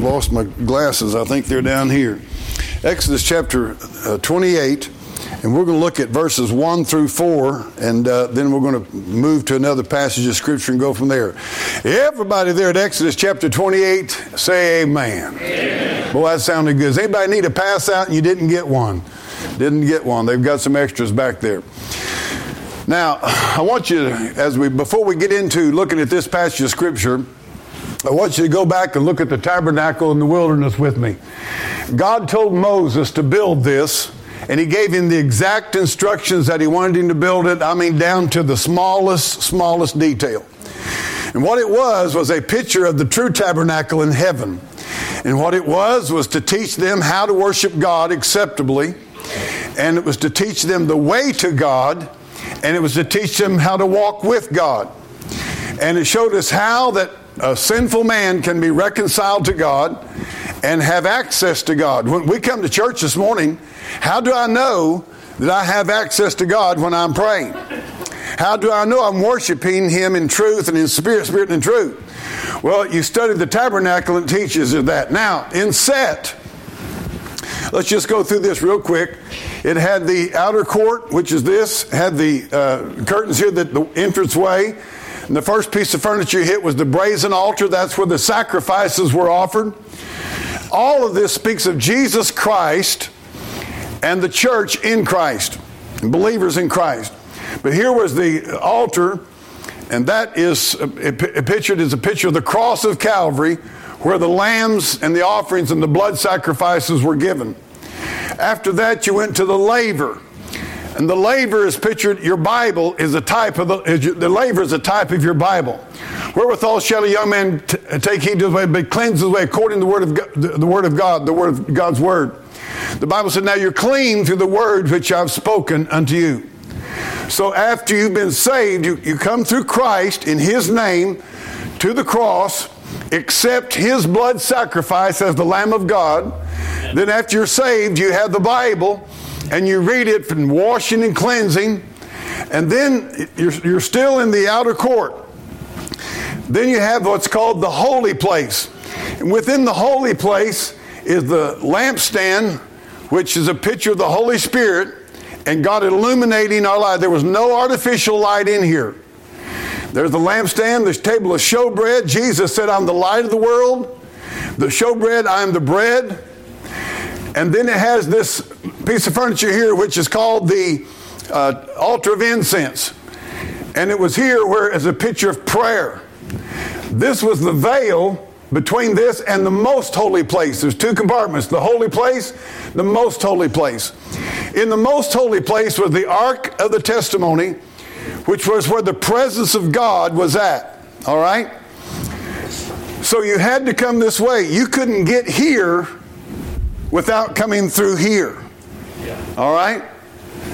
lost my glasses. I think they're down here. Exodus chapter uh, 28, and we're going to look at verses 1 through 4, and uh, then we're going to move to another passage of Scripture and go from there. Everybody there at Exodus chapter 28, say amen. amen. Boy, that sounded good. Does anybody need a pass out and you didn't get one? Didn't get one. They've got some extras back there. Now, I want you, as we before we get into looking at this passage of Scripture, I want you to go back and look at the tabernacle in the wilderness with me. God told Moses to build this, and he gave him the exact instructions that he wanted him to build it. I mean, down to the smallest, smallest detail. And what it was was a picture of the true tabernacle in heaven. And what it was was to teach them how to worship God acceptably, and it was to teach them the way to God, and it was to teach them how to walk with God. And it showed us how that a sinful man can be reconciled to God and have access to God. When we come to church this morning, how do I know that I have access to God when I'm praying? How do I know I'm worshiping Him in truth and in spirit, spirit and in truth? Well, you study the tabernacle and teaches of that. Now, in set, let's just go through this real quick. It had the outer court, which is this, had the uh, curtains here, that the entrance way and the first piece of furniture hit was the brazen altar. That's where the sacrifices were offered. All of this speaks of Jesus Christ and the church in Christ, believers in Christ. But here was the altar, and that is pictured as a picture of the cross of Calvary, where the lambs and the offerings and the blood sacrifices were given. After that, you went to the laver. And the laver is pictured, your Bible is a type of the, the laver is a type of your Bible. Wherewithal shall a young man t- take heed to his way, but cleanse his way according to the word of God, the, the word of God, the word of God's word. The Bible said, Now you're clean through the word which I've spoken unto you. So after you've been saved, you, you come through Christ in his name to the cross, accept his blood sacrifice as the Lamb of God. Then after you're saved, you have the Bible and you read it from washing and cleansing, and then you're, you're still in the outer court. Then you have what's called the holy place. And within the holy place is the lampstand, which is a picture of the Holy Spirit and God illuminating our life. There was no artificial light in here. There's the lampstand, there's table of showbread. Jesus said, I'm the light of the world. The showbread, I'm the bread. And then it has this piece of furniture here, which is called the uh, altar of incense. And it was here where, as a picture of prayer, this was the veil between this and the most holy place. There's two compartments the holy place, the most holy place. In the most holy place was the Ark of the Testimony, which was where the presence of God was at. All right? So you had to come this way. You couldn't get here without coming through here. All right?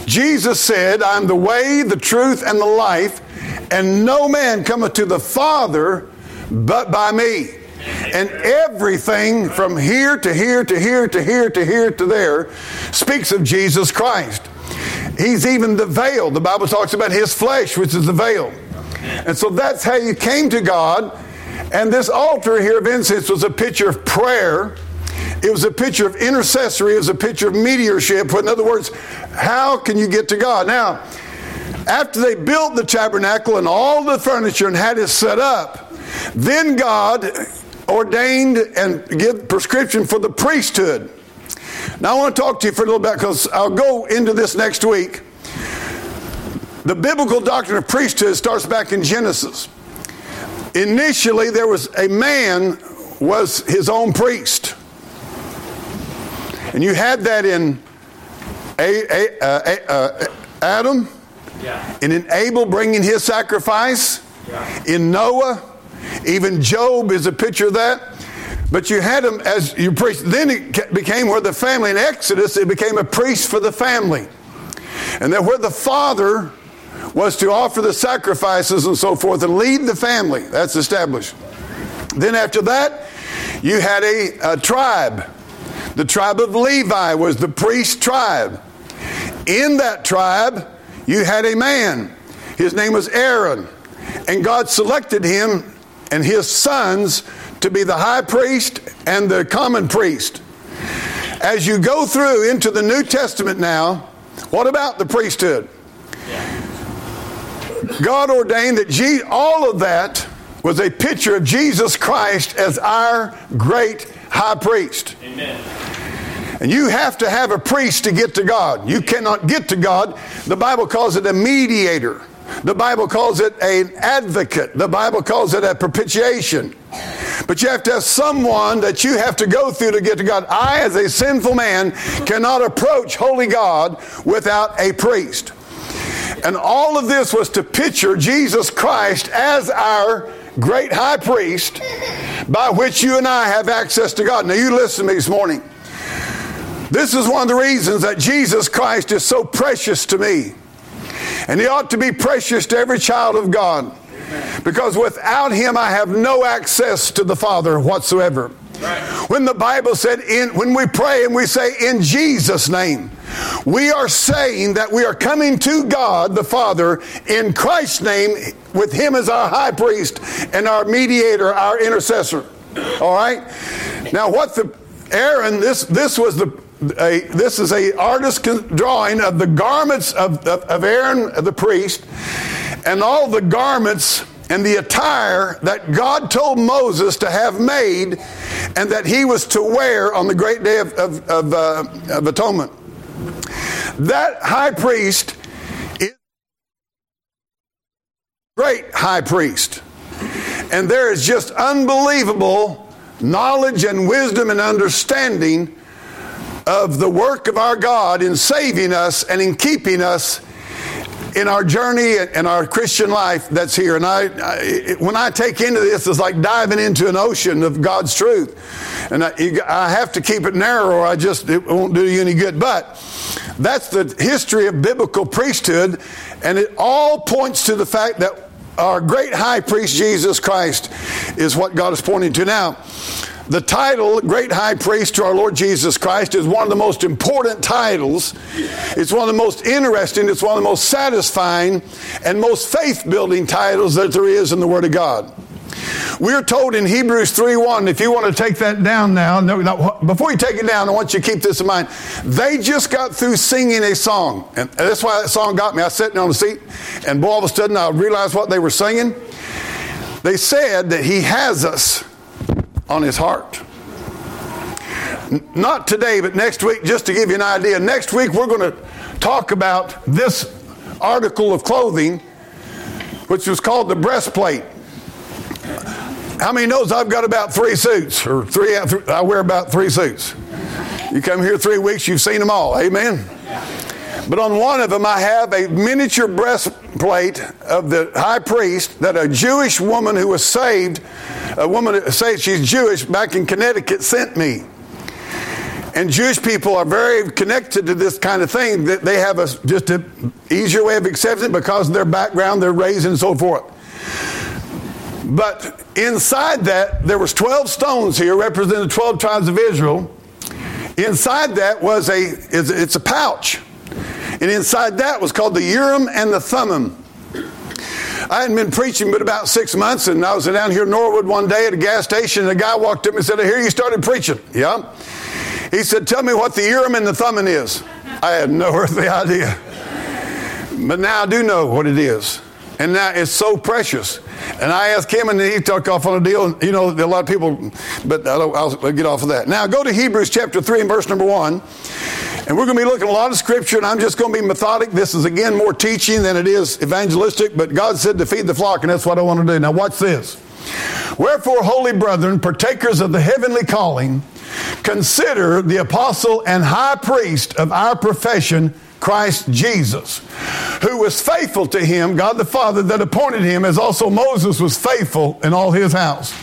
Jesus said, I'm the way, the truth, and the life, and no man cometh to the Father but by me. And everything from here to here to here to here to here to there speaks of Jesus Christ. He's even the veil. The Bible talks about his flesh, which is the veil. And so that's how you came to God. And this altar here of incense was a picture of prayer it was a picture of intercessory, it was a picture of mediumship. In other words, how can you get to God? Now, after they built the tabernacle and all the furniture and had it set up, then God ordained and give prescription for the priesthood. Now I want to talk to you for a little bit because I'll go into this next week. The biblical doctrine of priesthood starts back in Genesis. Initially, there was a man was his own priest. And you had that in a, a, uh, uh, Adam, yeah. and in Abel bringing his sacrifice, yeah. in Noah, even Job is a picture of that. But you had him as you priest. Then it became where the family in Exodus, it became a priest for the family. And that where the father was to offer the sacrifices and so forth and lead the family. That's established. Then after that, you had a, a tribe the tribe of Levi was the priest tribe. In that tribe, you had a man. His name was Aaron. And God selected him and his sons to be the high priest and the common priest. As you go through into the New Testament now, what about the priesthood? God ordained that all of that was a picture of Jesus Christ as our great high priest. Amen. And you have to have a priest to get to God. You cannot get to God. The Bible calls it a mediator. The Bible calls it an advocate. The Bible calls it a propitiation. But you have to have someone that you have to go through to get to God. I, as a sinful man, cannot approach holy God without a priest. And all of this was to picture Jesus Christ as our great high priest by which you and I have access to God. Now, you listen to me this morning. This is one of the reasons that Jesus Christ is so precious to me. And he ought to be precious to every child of God. Because without him, I have no access to the Father whatsoever. Right. When the Bible said, in, when we pray and we say, in Jesus' name, we are saying that we are coming to God the Father in Christ's name with Him as our high priest and our mediator, our intercessor. All right? Now, what the Aaron, this, this was the a, this is a artist drawing of the garments of, of, of Aaron the priest and all the garments and the attire that God told Moses to have made and that he was to wear on the great day of, of, of, uh, of atonement. That high priest is great high priest. And there is just unbelievable knowledge and wisdom and understanding of the work of our God in saving us and in keeping us in our journey and our Christian life that's here. And I, I, when I take into this, it's like diving into an ocean of God's truth. And I, I have to keep it narrow or I just, it won't do you any good. But that's the history of biblical priesthood. And it all points to the fact that our great high priest, Jesus Christ, is what God is pointing to. Now, the title, Great High Priest to our Lord Jesus Christ, is one of the most important titles. It's one of the most interesting, it's one of the most satisfying, and most faith building titles that there is in the Word of God. We're told in Hebrews 3:1, if you want to take that down now, no, before you take it down, I want you to keep this in mind. They just got through singing a song, and that's why that song got me. I was sitting on the seat, and boy, all of a sudden I realized what they were singing. They said that He has us on his heart. Not today, but next week, just to give you an idea. Next week, we're going to talk about this article of clothing, which was called the breastplate. How many knows I've got about three suits, or three? I wear about three suits. You come here three weeks, you've seen them all. Amen. But on one of them, I have a miniature breastplate of the high priest that a Jewish woman who was saved, a woman say she's Jewish back in Connecticut, sent me. And Jewish people are very connected to this kind of thing. That they have a just an easier way of accepting it because of their background, their raising, and so forth. But inside that, there was 12 stones here representing the 12 tribes of Israel. Inside that was a, it's a pouch. And inside that was called the Urim and the Thummim. I hadn't been preaching but about six months, and I was down here in Norwood one day at a gas station, and a guy walked up and said, I hear you started preaching. Yeah. He said, Tell me what the Urim and the Thummim is. I had no earthly idea. But now I do know what it is. And now it's so precious. And I asked him, and he took off on a deal. You know, a lot of people, but I'll, I'll get off of that. Now, go to Hebrews chapter 3 and verse number 1. And we're going to be looking at a lot of scripture, and I'm just going to be methodic. This is, again, more teaching than it is evangelistic, but God said to feed the flock, and that's what I want to do. Now, watch this. Wherefore, holy brethren, partakers of the heavenly calling, consider the apostle and high priest of our profession, Christ Jesus, who was faithful to him, God the Father that appointed him, as also Moses was faithful in all his house.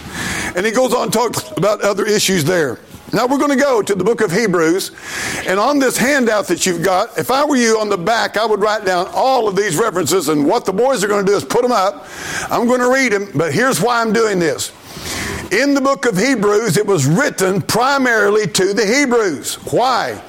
And he goes on to talk about other issues there. Now we're going to go to the book of Hebrews. And on this handout that you've got, if I were you on the back, I would write down all of these references. And what the boys are going to do is put them up. I'm going to read them, but here's why I'm doing this. In the book of Hebrews, it was written primarily to the Hebrews. Why?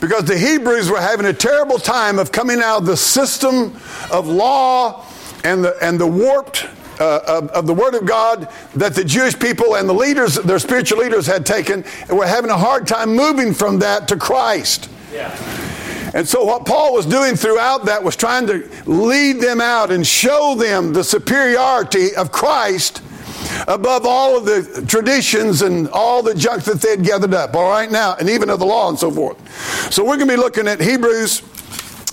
Because the Hebrews were having a terrible time of coming out of the system of law and the, and the warped uh, of, of, the Word of God that the Jewish people and the leaders, their spiritual leaders, had taken, and were having a hard time moving from that to Christ. Yeah. And so, what Paul was doing throughout that was trying to lead them out and show them the superiority of Christ above all of the traditions and all the junk that they had gathered up, all right, now, and even of the law and so forth. So, we're going to be looking at Hebrews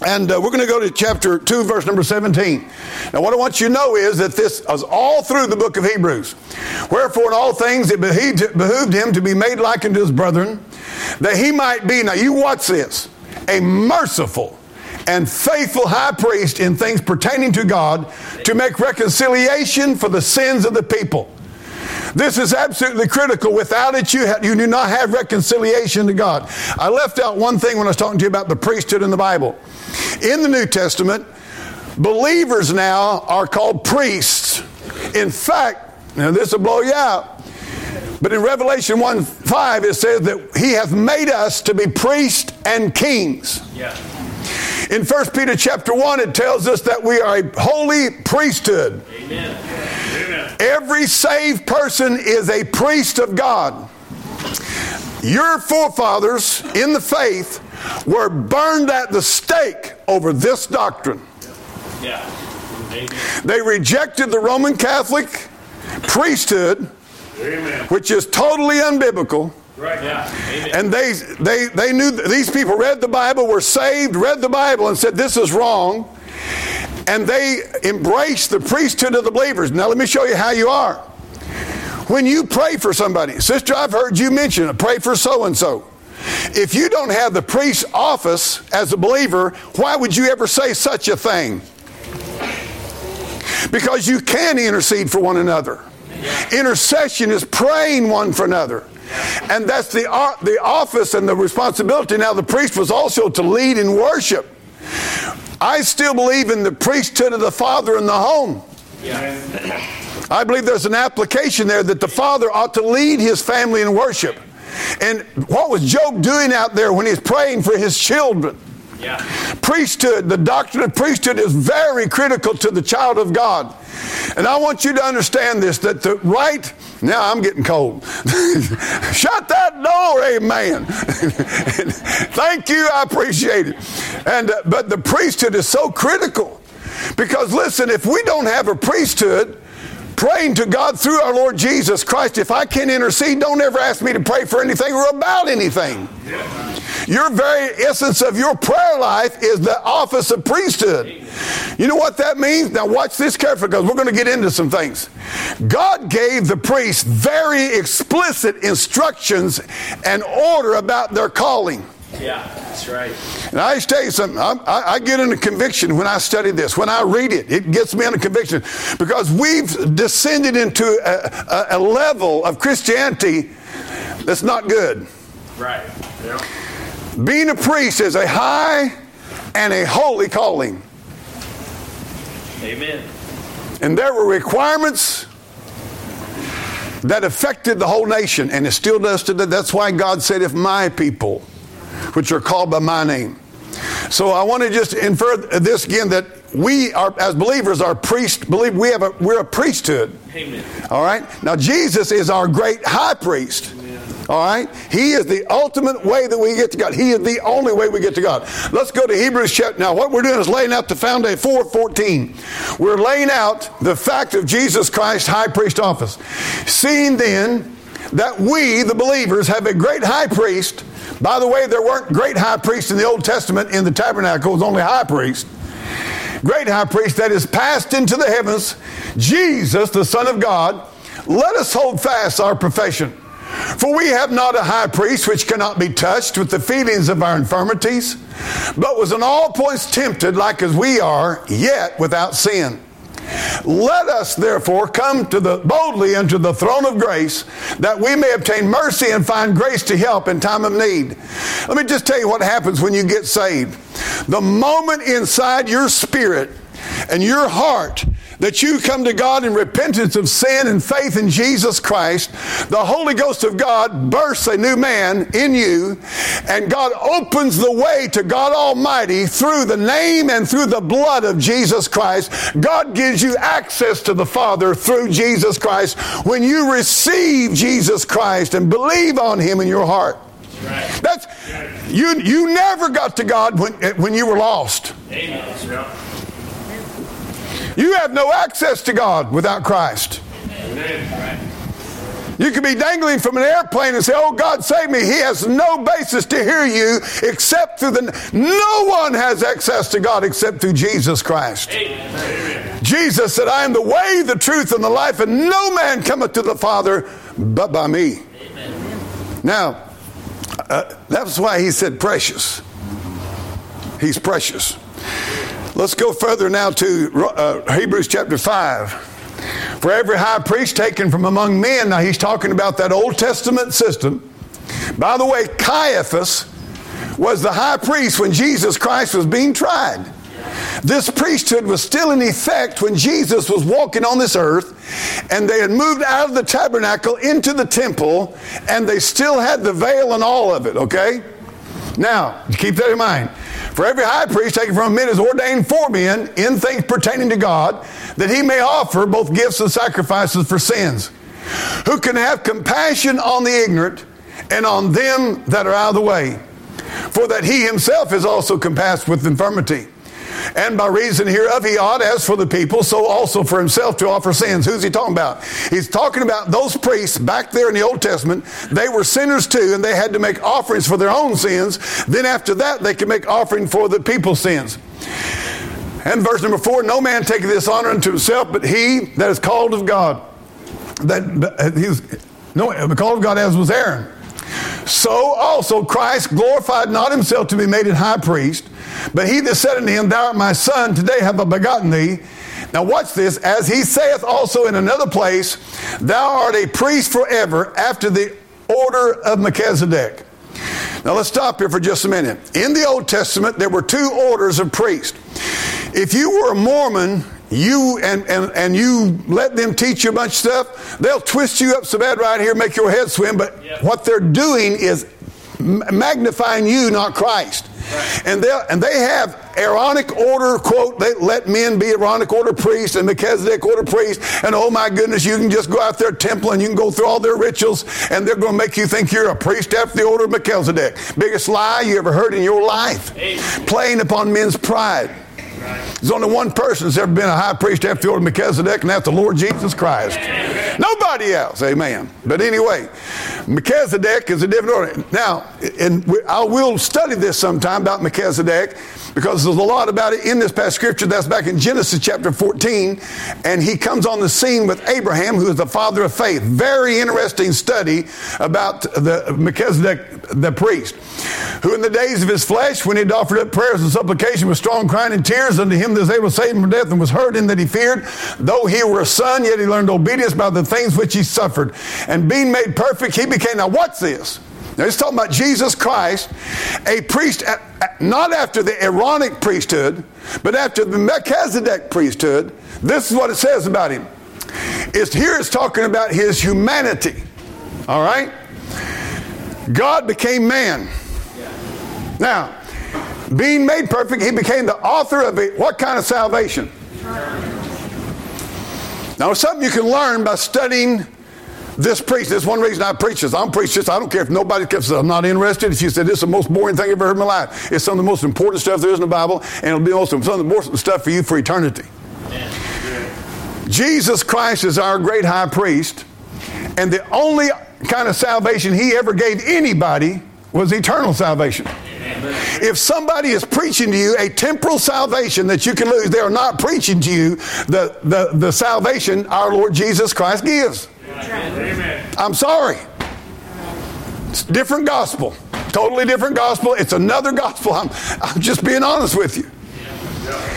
and uh, we're going to go to chapter 2, verse number 17. Now, what I want you to know is that this is all through the book of Hebrews. Wherefore, in all things, it behooved, behooved him to be made like unto his brethren, that he might be, now you watch this, a merciful and faithful high priest in things pertaining to God to make reconciliation for the sins of the people. This is absolutely critical. Without it, you, you do not have reconciliation to God. I left out one thing when I was talking to you about the priesthood in the Bible. In the New Testament, believers now are called priests. In fact, now this will blow you out. But in Revelation 1 5, it says that he hath made us to be priests and kings. Yeah. In 1 Peter chapter 1, it tells us that we are a holy priesthood. Amen. Amen. Every saved person is a priest of God. Your forefathers in the faith were burned at the stake over this doctrine. Yeah. They rejected the Roman Catholic priesthood, Amen. which is totally unbiblical. Right. Yeah. And they, they, they knew these people read the Bible, were saved, read the Bible, and said, This is wrong. And they embraced the priesthood of the believers. Now, let me show you how you are. When you pray for somebody, sister, I've heard you mention it, pray for so and so. If you don't have the priest's office as a believer, why would you ever say such a thing? Because you can intercede for one another. Intercession is praying one for another. And that's the, uh, the office and the responsibility. Now, the priest was also to lead in worship. I still believe in the priesthood of the father in the home. I believe there's an application there that the father ought to lead his family in worship. And what was Job doing out there when he's praying for his children? Yeah. Priesthood, the doctrine of priesthood is very critical to the child of God. And I want you to understand this that the right, now I'm getting cold. Shut that door, amen. Thank you, I appreciate it. And, uh, but the priesthood is so critical because listen, if we don't have a priesthood, praying to God through our Lord Jesus Christ. If I can intercede, don't ever ask me to pray for anything or about anything. Your very essence of your prayer life is the office of priesthood. You know what that means? Now, watch this carefully because we're going to get into some things. God gave the priests very explicit instructions and order about their calling. Yeah, that's right. And I just tell you something. I, I, I, get into conviction when I study this. When I read it, it gets me into conviction because we've descended into a, a, a level of Christianity that's not good. Right. Yeah. Being a priest is a high and a holy calling. Amen. And there were requirements that affected the whole nation, and it still does today. That's why God said, If my people, which are called by my name. So I want to just infer this again that we are as believers are priest believe we have a we're a priesthood. Amen. All right? Now Jesus is our great high priest. All right? He is the ultimate way that we get to God. He is the only way we get to God. Let's go to Hebrews chapter. Now, what we're doing is laying out the foundation, 414. We're laying out the fact of Jesus Christ's high priest office. Seeing then that we, the believers, have a great high priest by the way, there weren't great high priests in the Old Testament in the tabernacle, it was only high priest. Great high priest that is passed into the heavens, Jesus, the Son of God. Let us hold fast our profession. For we have not a high priest which cannot be touched with the feelings of our infirmities, but was in all points tempted like as we are, yet without sin. Let us therefore come to the boldly unto the throne of grace that we may obtain mercy and find grace to help in time of need. Let me just tell you what happens when you get saved. The moment inside your spirit and your heart that you come to God in repentance of sin and faith in Jesus Christ, the Holy Ghost of God bursts a new man in you, and God opens the way to God Almighty through the name and through the blood of Jesus Christ. God gives you access to the Father through Jesus Christ when you receive Jesus Christ and believe on Him in your heart. Right. That's you. You never got to God when when you were lost. Amen. You have no access to God without Christ. Amen. You could be dangling from an airplane and say, "Oh God, save me." He has no basis to hear you except through the. No one has access to God except through Jesus Christ. Amen. Jesus said, "I am the way, the truth, and the life, and no man cometh to the Father but by me." Now, uh, that's why he said precious. He's precious. Let's go further now to uh, Hebrews chapter 5. For every high priest taken from among men, now he's talking about that Old Testament system. By the way, Caiaphas was the high priest when Jesus Christ was being tried. This priesthood was still in effect when Jesus was walking on this earth, and they had moved out of the tabernacle into the temple, and they still had the veil and all of it, okay? Now, keep that in mind. For every high priest taken from men is ordained for men in things pertaining to God, that he may offer both gifts and sacrifices for sins, who can have compassion on the ignorant and on them that are out of the way, for that he himself is also compassed with infirmity. And by reason hereof, he ought, as for the people, so also for himself to offer sins. Who's he talking about? He's talking about those priests back there in the Old Testament. They were sinners too, and they had to make offerings for their own sins. Then after that, they could make offering for the people's sins. And verse number four, no man taketh this honor unto himself, but he that is called of God. That uh, he's no called of God as was Aaron. So also Christ glorified not himself to be made an high priest, but he that said unto him, Thou art my son, today have I begotten thee. Now watch this. As he saith also in another place, Thou art a priest forever after the order of Melchizedek. Now let's stop here for just a minute. In the Old Testament, there were two orders of priests. If you were a Mormon, you and, and, and you let them teach you a bunch of stuff, they'll twist you up so bad right here, make your head swim. But Yep. what they're doing is magnifying you, not Christ. And they and they have Aaronic order quote. They let men be Aaronic order priests and Melchizedek order priests. And oh my goodness, you can just go out there temple and you can go through all their rituals, and they're going to make you think you're a priest after the order of Melchizedek. Biggest lie you ever heard in your life. Amen. Playing upon men's pride. There's only one person that's ever been a high priest after the order of Melchizedek, and that's the Lord Jesus Christ. Nobody else, amen. But anyway, Melchizedek is a different order. Now, and I will study this sometime about Melchizedek because there's a lot about it in this past scripture. That's back in Genesis chapter 14, and he comes on the scene with Abraham, who is the father of faith. Very interesting study about the Melchizedek, the priest, who in the days of his flesh, when he had offered up prayers and supplication with strong crying and tears unto him that was able to save him from death and was heard in that he feared, though he were a son, yet he learned obedience by the things which he suffered. And being made perfect, he became, now what's this? Now he's talking about Jesus Christ, a priest, at- at- not after the Aaronic priesthood, but after the Melchizedek priesthood. This is what it says about him. It's here it's talking about his humanity. All right? God became man. Now, being made perfect, he became the author of a, what kind of salvation? Now, something you can learn by studying this preach. This one reason I preach this. I'm preach this. I don't care if nobody says I'm not interested. If you said this is the most boring thing I've ever heard in my life, it's some of the most important stuff there is in the Bible, and it'll be also some of the most important stuff for you for eternity. Jesus Christ is our great high priest, and the only kind of salvation he ever gave anybody was eternal salvation. If somebody is preaching to you a temporal salvation that you can lose, they are not preaching to you the, the, the salvation our Lord Jesus Christ gives. Amen. I'm sorry. It's different gospel. Totally different gospel. It's another gospel. I'm, I'm just being honest with you.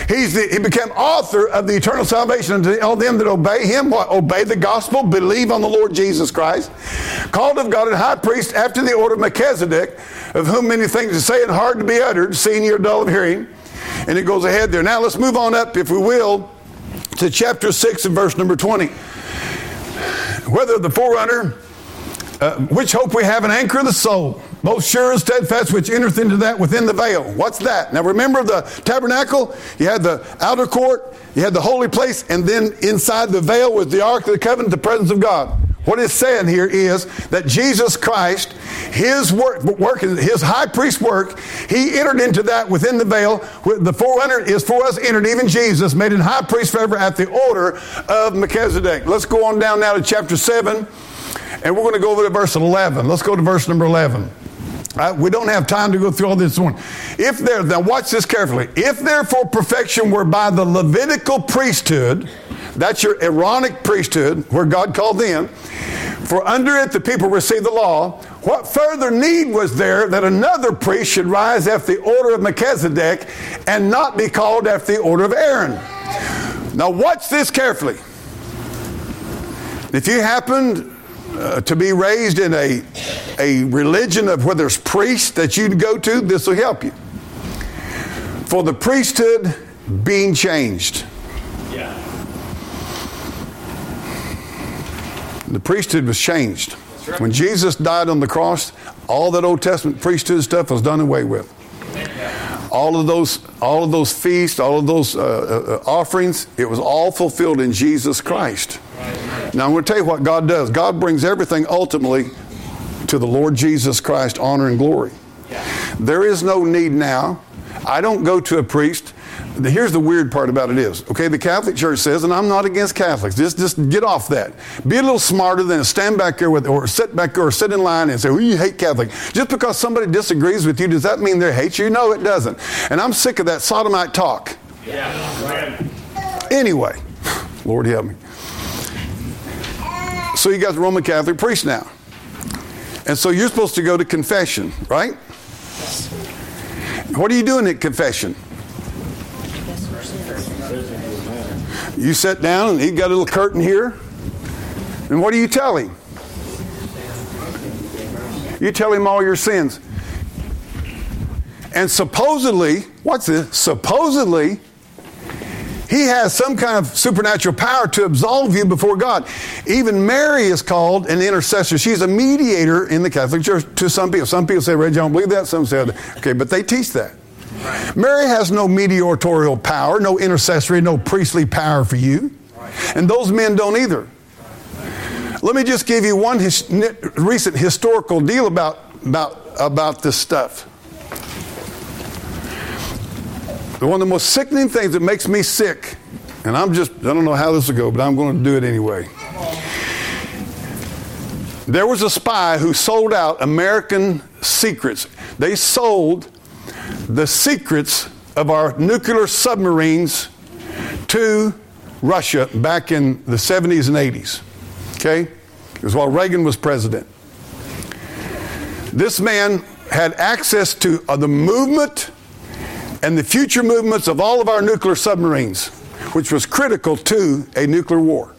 He's the, he became author of the eternal salvation unto all them that obey him. What? Obey the gospel, believe on the Lord Jesus Christ. Called of God and high priest after the order of Melchizedek, of whom many things are saying hard to be uttered, seeing you're dull of hearing. And it goes ahead there. Now let's move on up, if we will, to chapter 6 and verse number 20. Whether the forerunner, uh, which hope we have an anchor of the soul, most sure and steadfast, which entereth into that within the veil. What's that? Now remember the tabernacle? You had the outer court, you had the holy place, and then inside the veil was the Ark of the Covenant, the presence of God. What it's saying here is that Jesus Christ, his work, work, his high priest work, he entered into that within the veil. The forerunner is for us entered, even Jesus, made in high priest forever at the order of Melchizedek. Let's go on down now to chapter 7, and we're going to go over to verse 11. Let's go to verse number 11. Uh, we don't have time to go through all this one. If there, now watch this carefully. If therefore perfection were by the Levitical priesthood, that's your Aaronic priesthood, where God called them. For under it the people received the law. What further need was there that another priest should rise after the order of Melchizedek and not be called after the order of Aaron? Now, watch this carefully. If you happened uh, to be raised in a, a religion of where there's priests that you'd go to, this will help you. For the priesthood being changed. Yeah. The priesthood was changed. When Jesus died on the cross, all that Old Testament priesthood stuff was done away with. All of those, all of those feasts, all of those uh, uh, offerings, it was all fulfilled in Jesus Christ. Now I'm going to tell you what God does. God brings everything ultimately to the Lord Jesus Christ, honor and glory. There is no need now. I don't go to a priest here's the weird part about it is, okay, the Catholic Church says, and I'm not against Catholics, just, just get off that. Be a little smarter than stand back there with, or sit back or sit in line and say, well, you hate Catholic. Just because somebody disagrees with you, does that mean they hate you? No, it doesn't. And I'm sick of that sodomite talk. Yeah. Anyway, Lord help me. So you got the Roman Catholic priest now. And so you're supposed to go to confession, right? What are you doing at confession? You sit down and he got a little curtain here. And what do you tell him? You tell him all your sins. And supposedly, what's this? Supposedly, he has some kind of supernatural power to absolve you before God. Even Mary is called an intercessor. She's a mediator in the Catholic Church to some people. Some people say, Ray, don't believe that. Some say, okay, but they teach that. Mary has no mediatorial power, no intercessory, no priestly power for you. And those men don't either. Let me just give you one his, recent historical deal about, about, about this stuff. One of the most sickening things that makes me sick, and I'm just, I don't know how this will go, but I'm going to do it anyway. There was a spy who sold out American secrets. They sold the secrets of our nuclear submarines to Russia back in the 70s and 80s. Okay? It was while Reagan was president. This man had access to uh, the movement and the future movements of all of our nuclear submarines, which was critical to a nuclear war.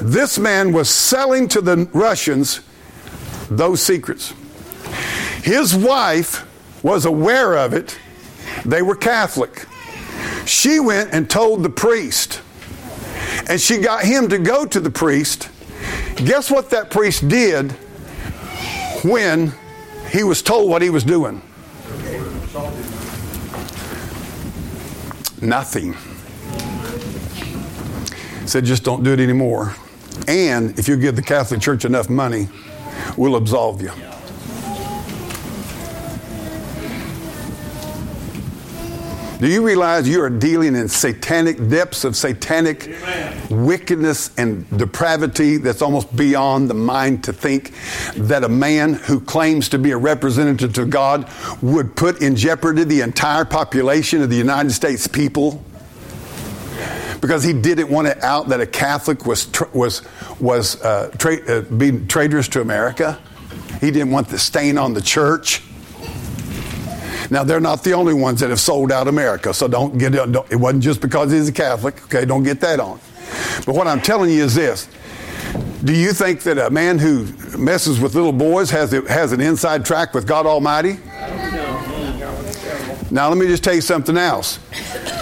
This man was selling to the Russians those secrets. His wife was aware of it. They were Catholic. She went and told the priest. And she got him to go to the priest. Guess what that priest did when he was told what he was doing? Nothing. Said, just don't do it anymore. And if you give the Catholic Church enough money, we'll absolve you. Do you realize you are dealing in satanic depths of satanic Amen. wickedness and depravity that's almost beyond the mind to think that a man who claims to be a representative to God would put in jeopardy the entire population of the United States people? Because he didn't want it out that a Catholic was was was uh, tra- uh, being traitorous to America. He didn't want the stain on the church. Now, they're not the only ones that have sold out America, so don't get it. Don't, it wasn't just because he's a Catholic, okay? Don't get that on. But what I'm telling you is this. Do you think that a man who messes with little boys has, has an inside track with God Almighty? Now, let me just tell you something else.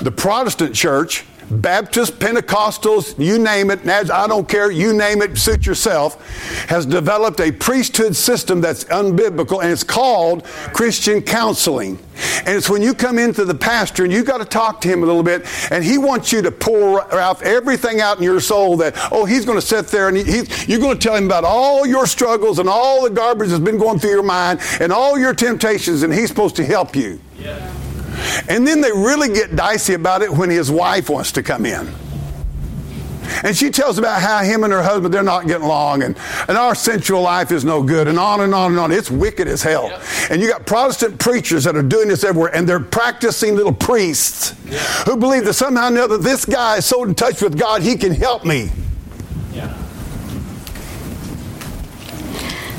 The Protestant church, Baptist, Pentecostals, you name it, I don't care, you name it, suit yourself, has developed a priesthood system that's unbiblical, and it's called Christian counseling. And it's when you come into the pastor and you've got to talk to him a little bit, and he wants you to pour out everything out in your soul that, oh, he's going to sit there and he, you're going to tell him about all your struggles and all the garbage that's been going through your mind and all your temptations, and he's supposed to help you. Yeah. And then they really get dicey about it when his wife wants to come in. And she tells about how him and her husband, they're not getting along, and, and our sensual life is no good, and on and on and on. It's wicked as hell. Yep. And you got Protestant preachers that are doing this everywhere, and they're practicing little priests who believe that somehow or another this guy is so in touch with God, he can help me. Yeah.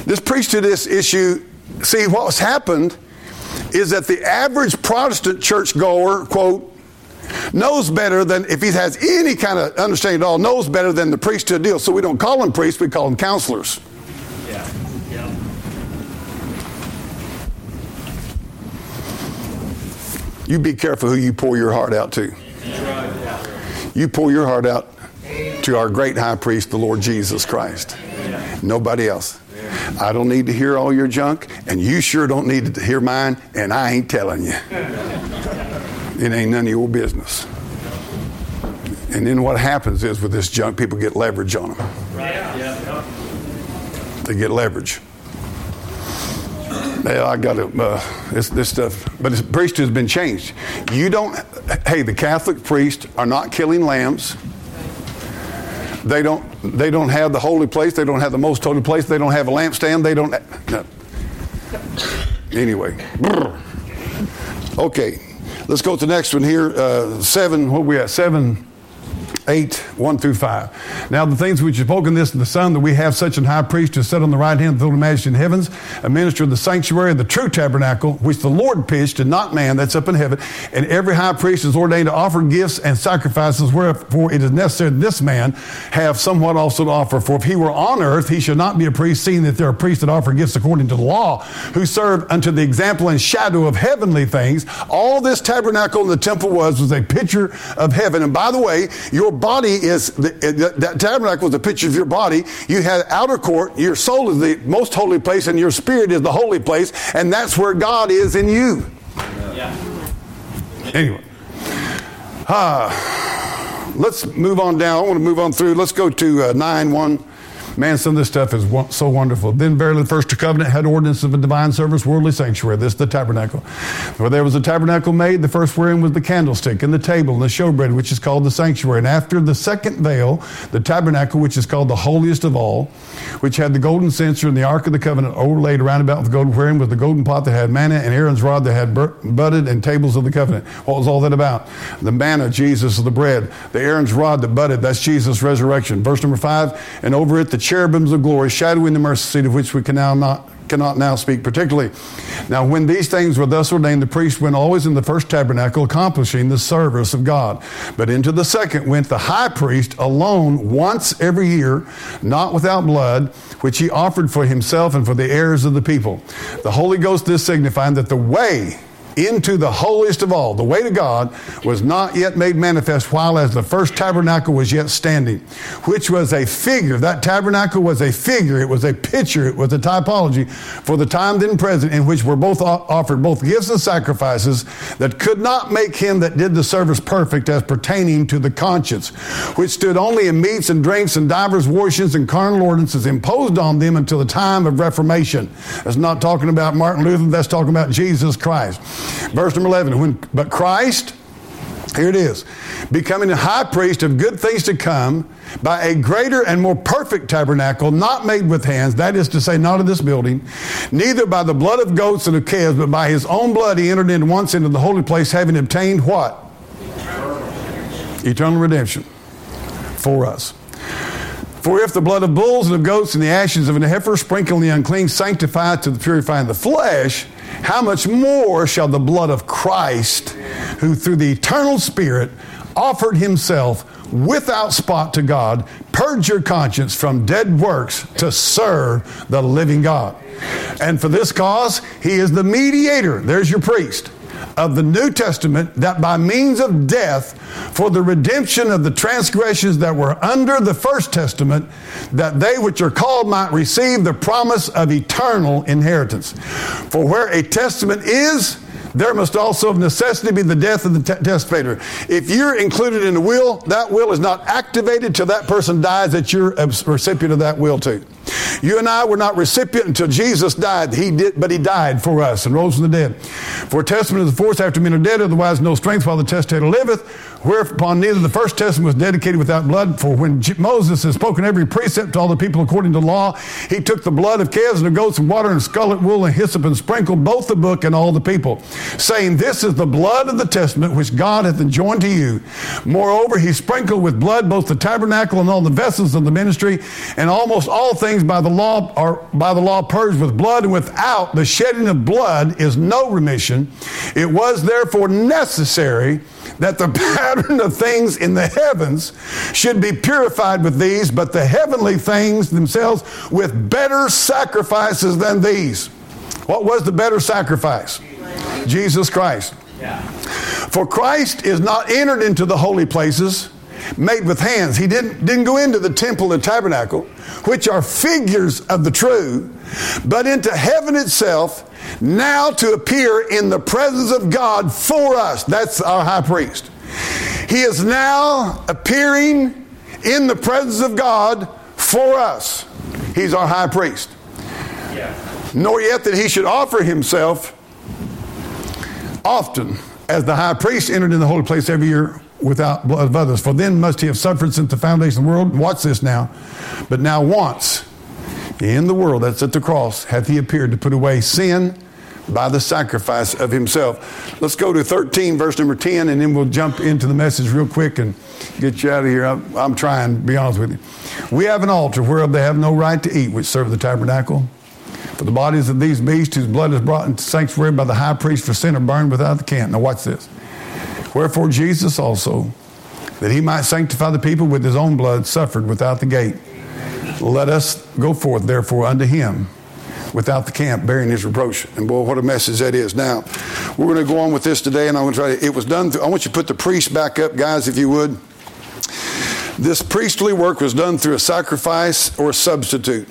This priesthood this issue, see, what's happened is that the average Protestant churchgoer, quote, knows better than, if he has any kind of understanding at all, knows better than the priesthood deal. So we don't call them priests, we call them counselors. Yeah. yeah. You be careful who you pour your heart out to. You pour your heart out to our great high priest, the Lord Jesus Christ. Nobody else. I don't need to hear all your junk, and you sure don't need to hear mine, and I ain't telling you. It ain't none of your business. And then what happens is with this junk, people get leverage on them. They get leverage. Yeah, I got it. Uh, this, this stuff, but the priesthood has been changed. You don't. Hey, the Catholic priests are not killing lambs. They don't. They don't have the holy place. They don't have the most holy place. They don't have a lampstand. They don't. No. Anyway, okay. Let's go to the next one here. Uh, seven. What we at? Seven 8, 1 through 5. Now, the things which have spoken this the Son, that we have such an high priest to sit on the right hand of the Majesty in heavens, a minister of the sanctuary of the true tabernacle, which the Lord pitched, and not man, that's up in heaven. And every high priest is ordained to offer gifts and sacrifices, wherefore it is necessary that this man have somewhat also to offer. For if he were on earth, he should not be a priest, seeing that there are priests that offer gifts according to the law, who serve unto the example and shadow of heavenly things. All this tabernacle in the temple was, was a picture of heaven. And by the way, your body is, the, that tabernacle was a picture of your body. You had outer court. Your soul is the most holy place, and your spirit is the holy place, and that's where God is in you. Yeah. Anyway. Uh, let's move on down. I want to move on through. Let's go to uh, 9 1. Man, some of this stuff is so wonderful. Then verily the first covenant had ordinance of a divine service, worldly sanctuary. This is the tabernacle. For there was a tabernacle made, the first wherein was the candlestick and the table and the showbread, which is called the sanctuary. And after the second veil, the tabernacle, which is called the holiest of all, which had the golden censer and the ark of the covenant overlaid around about with gold, wherein was the golden pot that had manna and Aaron's rod that had budded and tables of the covenant. What was all that about? The manna, Jesus, the bread. The Aaron's rod that budded, that's Jesus' resurrection. Verse number five, and over it the cherubims of glory, shadowing the mercy seat of which we can now not cannot now speak particularly. Now, when these things were thus ordained, the priest went always in the first tabernacle, accomplishing the service of God. But into the second went the high priest alone once every year, not without blood, which he offered for himself and for the heirs of the people. The Holy Ghost this signifying that the way into the holiest of all, the way to God, was not yet made manifest while as the first tabernacle was yet standing, which was a figure. That tabernacle was a figure, it was a picture, it was a typology for the time then present in which were both offered both gifts and sacrifices that could not make him that did the service perfect as pertaining to the conscience, which stood only in meats and drinks and divers washings and carnal ordinances imposed on them until the time of Reformation. That's not talking about Martin Luther, that's talking about Jesus Christ. Verse number 11. When, but Christ, here it is, becoming a high priest of good things to come by a greater and more perfect tabernacle, not made with hands, that is to say, not of this building, neither by the blood of goats and of calves, but by his own blood he entered in once into the holy place, having obtained what? Eternal redemption for us. For if the blood of bulls and of goats and the ashes of an heifer sprinkling the unclean sanctify to the purifying the flesh, how much more shall the blood of Christ, who through the eternal Spirit offered himself without spot to God, purge your conscience from dead works to serve the living God. And for this cause, he is the mediator. There's your priest of the New Testament that by means of death for the redemption of the transgressions that were under the first testament that they which are called might receive the promise of eternal inheritance. For where a testament is, there must also of necessity be the death of the testator. If you're included in the will, that will is not activated till that person dies that you're a recipient of that will too. You and I were not recipient until Jesus died. He did, but he died for us and rose from the dead. For a testament is the force after men are dead, otherwise no strength while the testator liveth. Whereupon neither the first testament was dedicated without blood. For when Moses had spoken every precept to all the people according to law, he took the blood of calves and of goats and water and scarlet wool and hyssop and sprinkled both the book and all the people, saying, This is the blood of the testament which God hath enjoined to you. Moreover, he sprinkled with blood both the tabernacle and all the vessels of the ministry, and almost all things by the law are by the law purged with blood, and without the shedding of blood is no remission. It was therefore necessary that the pattern of things in the heavens should be purified with these, but the heavenly things themselves with better sacrifices than these. What was the better sacrifice? Jesus Christ. Yeah. For Christ is not entered into the holy places made with hands. He didn't, didn't go into the temple and tabernacle, which are figures of the true, but into heaven itself, now to appear in the presence of God for us. That's our high priest. He is now appearing in the presence of God for us. He's our high priest. Yeah. Nor yet that he should offer himself often as the high priest entered in the holy place every year without blood of others. For then must he have suffered since the foundation of the world. Watch this now. But now once in the world, that's at the cross, hath he appeared to put away sin by the sacrifice of himself. Let's go to 13, verse number 10, and then we'll jump into the message real quick and get you out of here. I'm, I'm trying, to be honest with you. We have an altar whereof they have no right to eat, which serve the tabernacle. For the bodies of these beasts whose blood is brought into sanctuary by the high priest for sin are burned without the camp. Now watch this. Wherefore Jesus also, that he might sanctify the people with his own blood, suffered without the gate. Let us go forth, therefore, unto him without the camp, bearing his reproach. And boy, what a message that is. Now, we're going to go on with this today, and I'm going to try to, it was done, through, I want you to put the priest back up, guys, if you would. This priestly work was done through a sacrifice or a substitute.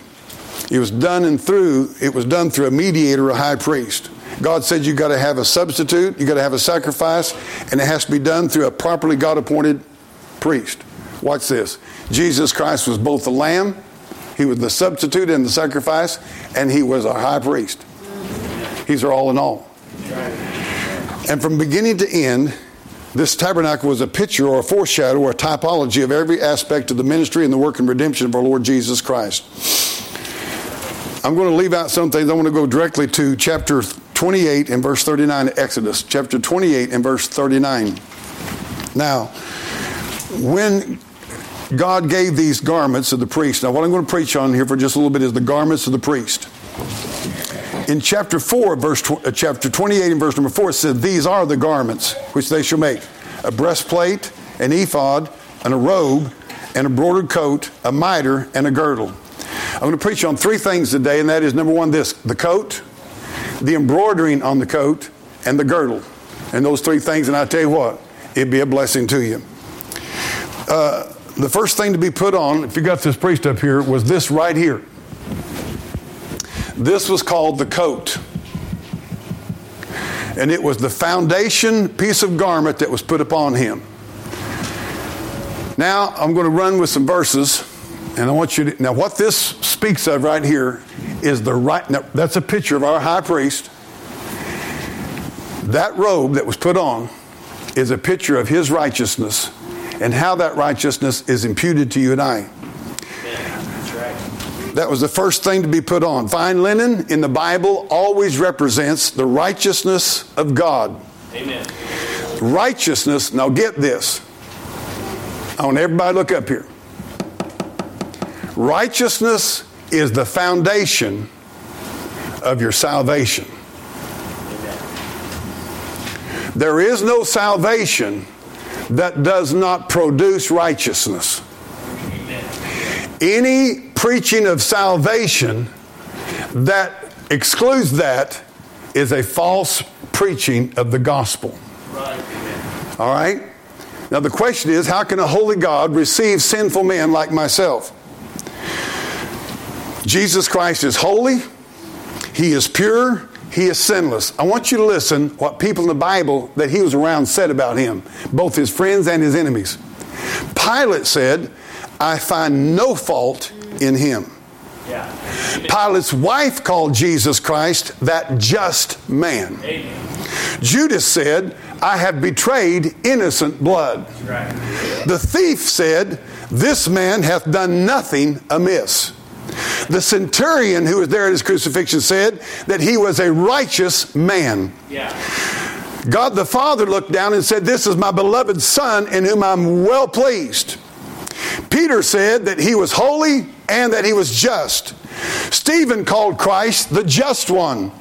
It was done and through, it was done through a mediator, a high priest. God said you've got to have a substitute, you've got to have a sacrifice, and it has to be done through a properly God appointed priest. Watch this. Jesus Christ was both the lamb, he was the substitute and the sacrifice, and he was our high priest. He's our all in all. And from beginning to end, this tabernacle was a picture or a foreshadow or a typology of every aspect of the ministry and the work and redemption of our Lord Jesus Christ. I'm going to leave out some things. I want to go directly to chapter 28 and verse 39 Exodus, chapter 28 and verse 39. Now, when God gave these garments of the priest, now what I'm going to preach on here for just a little bit is the garments of the priest. In chapter 4, verse tw- uh, chapter 28 and verse number 4, it said, These are the garments which they shall make a breastplate, an ephod, and a robe, and a broidered coat, a mitre, and a girdle. I'm going to preach on three things today, and that is number one, this the coat, the embroidering on the coat, and the girdle. And those three things, and I tell you what, it'd be a blessing to you. Uh, the first thing to be put on, if you got this priest up here, was this right here. This was called the coat. And it was the foundation piece of garment that was put upon him. Now, I'm going to run with some verses, and I want you to. Now, what this speaks of right here is the right, now, that's a picture of our high priest. That robe that was put on is a picture of his righteousness and how that righteousness is imputed to you and I. That was the first thing to be put on. Fine linen in the Bible always represents the righteousness of God. Amen. Righteousness, now get this. I want everybody to look up here. Righteousness is the foundation of your salvation. There is no salvation that does not produce righteousness. Any preaching of salvation that excludes that is a false preaching of the gospel. All right? Now, the question is how can a holy God receive sinful men like myself? Jesus Christ is holy, He is pure, He is sinless. I want you to listen what people in the Bible that He was around said about Him, both His friends and His enemies. Pilate said, I find no fault in Him. Yeah. Pilate's wife called Jesus Christ that just man. Amen. Judas said, I have betrayed innocent blood. Right. The thief said, This man hath done nothing amiss. The centurion who was there at his crucifixion said that he was a righteous man. Yeah. God the Father looked down and said, This is my beloved Son in whom I'm well pleased. Peter said that he was holy and that he was just. Stephen called Christ the just one.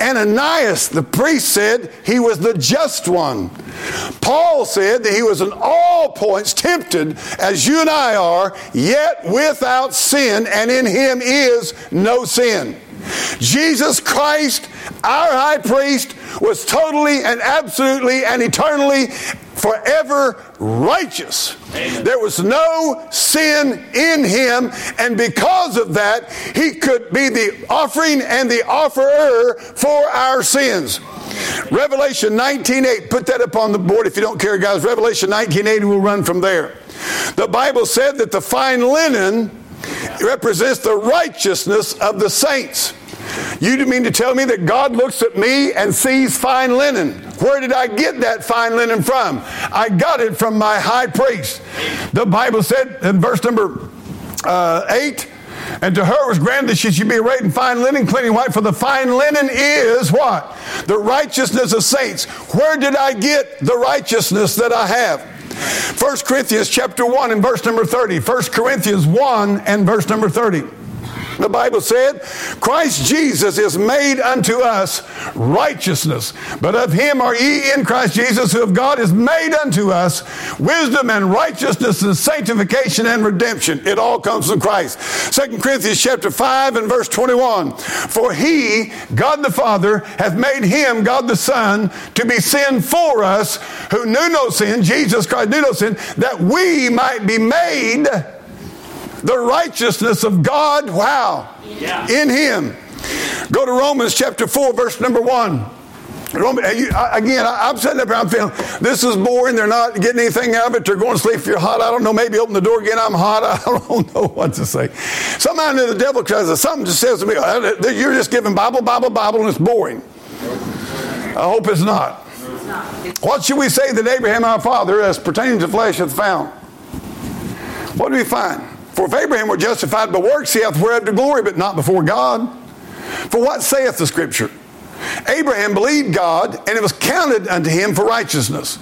Ananias, the priest, said he was the just one. Paul said that he was in all points tempted as you and I are, yet without sin, and in him is no sin. Jesus Christ, our high priest, was totally and absolutely and eternally forever righteous. There was no sin in him, and because of that, he could be the offering and the offerer for our sins. Revelation 19:8, put that up on the board if you don't care, guys. Revelation 19:8, we'll run from there. The Bible said that the fine linen represents the righteousness of the saints. You mean to tell me that God looks at me and sees fine linen? Where did I get that fine linen from? I got it from my high priest. The Bible said in verse number uh, 8, and to her was granted that she should be arrayed in fine linen, clean and white, for the fine linen is what? The righteousness of saints. Where did I get the righteousness that I have? 1 Corinthians chapter 1 and verse number 30. 1 Corinthians 1 and verse number 30. The Bible said, Christ Jesus is made unto us righteousness. But of him are ye in Christ Jesus, who of God is made unto us wisdom and righteousness and sanctification and redemption. It all comes from Christ. 2 Corinthians chapter 5 and verse 21. For he, God the Father, hath made him, God the Son, to be sin for us, who knew no sin, Jesus Christ knew no sin, that we might be made the righteousness of God, wow, Yeah. in him. Go to Romans chapter 4, verse number 1. Roman, you- I- again, I- I'm sitting up here, I'm feeling, this is boring. They're not getting anything out of it. They're going to sleep if you're hot. I don't know. Maybe open the door again. I'm hot. I don't know what to say. Somehow know the devil tries something just says to me, "Uh, you're just giving Bible, Bible, Bible, and it's boring. I hope it's not. What should we say that Abraham our father, as pertaining to flesh, hath found? What do we find? For if Abraham were justified by works, he hath whereof to glory, but not before God. For what saith the Scripture? Abraham believed God, and it was counted unto him for righteousness.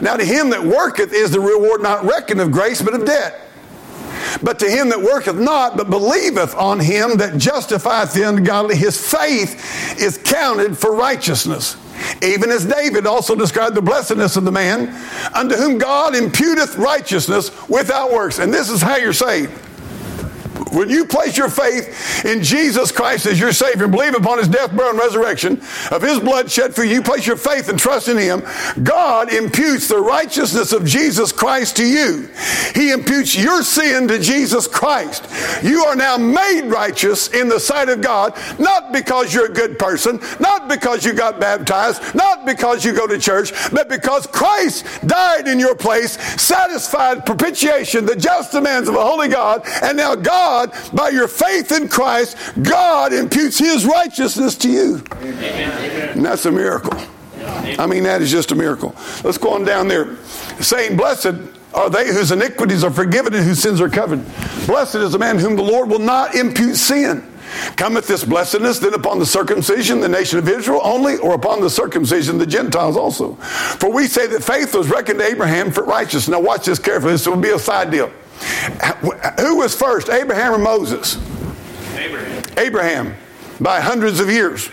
Now to him that worketh is the reward not reckoned of grace, but of debt. But to him that worketh not, but believeth on him that justifieth the ungodly, his faith is counted for righteousness. Even as David also described the blessedness of the man unto whom God imputeth righteousness without works. And this is how you're saved. When you place your faith in Jesus Christ as your Savior and believe upon His death, burial, and resurrection of His blood shed for you, you place your faith and trust in Him, God imputes the righteousness of Jesus Christ to you. He imputes your sin to Jesus Christ. You are now made righteous in the sight of God, not because you're a good person, not because you got baptized, not because you go to church, but because Christ died in your place, satisfied propitiation, the just demands of a holy God, and now God, by your faith in Christ, God imputes His righteousness to you. And that's a miracle. I mean, that is just a miracle. Let's go on down there. Saying, Blessed are they whose iniquities are forgiven and whose sins are covered. Blessed is the man whom the Lord will not impute sin. Cometh this blessedness then upon the circumcision, the nation of Israel only, or upon the circumcision, the Gentiles also? For we say that faith was reckoned to Abraham for righteousness. Now, watch this carefully. This will be a side deal. Who was first, Abraham or Moses? Abraham. Abraham, by hundreds of years.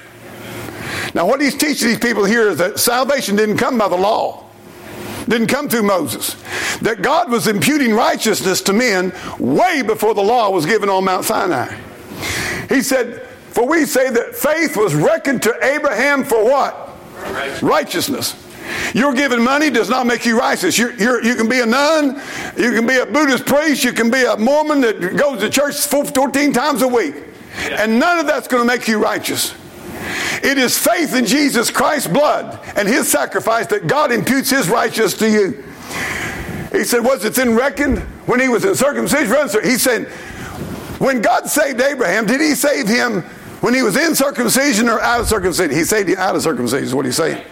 Now, what he's teaching these people here is that salvation didn't come by the law, didn't come through Moses. That God was imputing righteousness to men way before the law was given on Mount Sinai. He said, For we say that faith was reckoned to Abraham for what? Righteousness. You're giving money does not make you righteous. You're, you're, you can be a nun, you can be a Buddhist priest, you can be a Mormon that goes to church 14 times a week. And none of that's going to make you righteous. It is faith in Jesus Christ's blood and his sacrifice that God imputes his righteousness to you. He said, Was it then reckoned when he was in circumcision? He said, When God saved Abraham, did he save him when he was in circumcision or out of circumcision? He saved him out of circumcision, is what he's saying.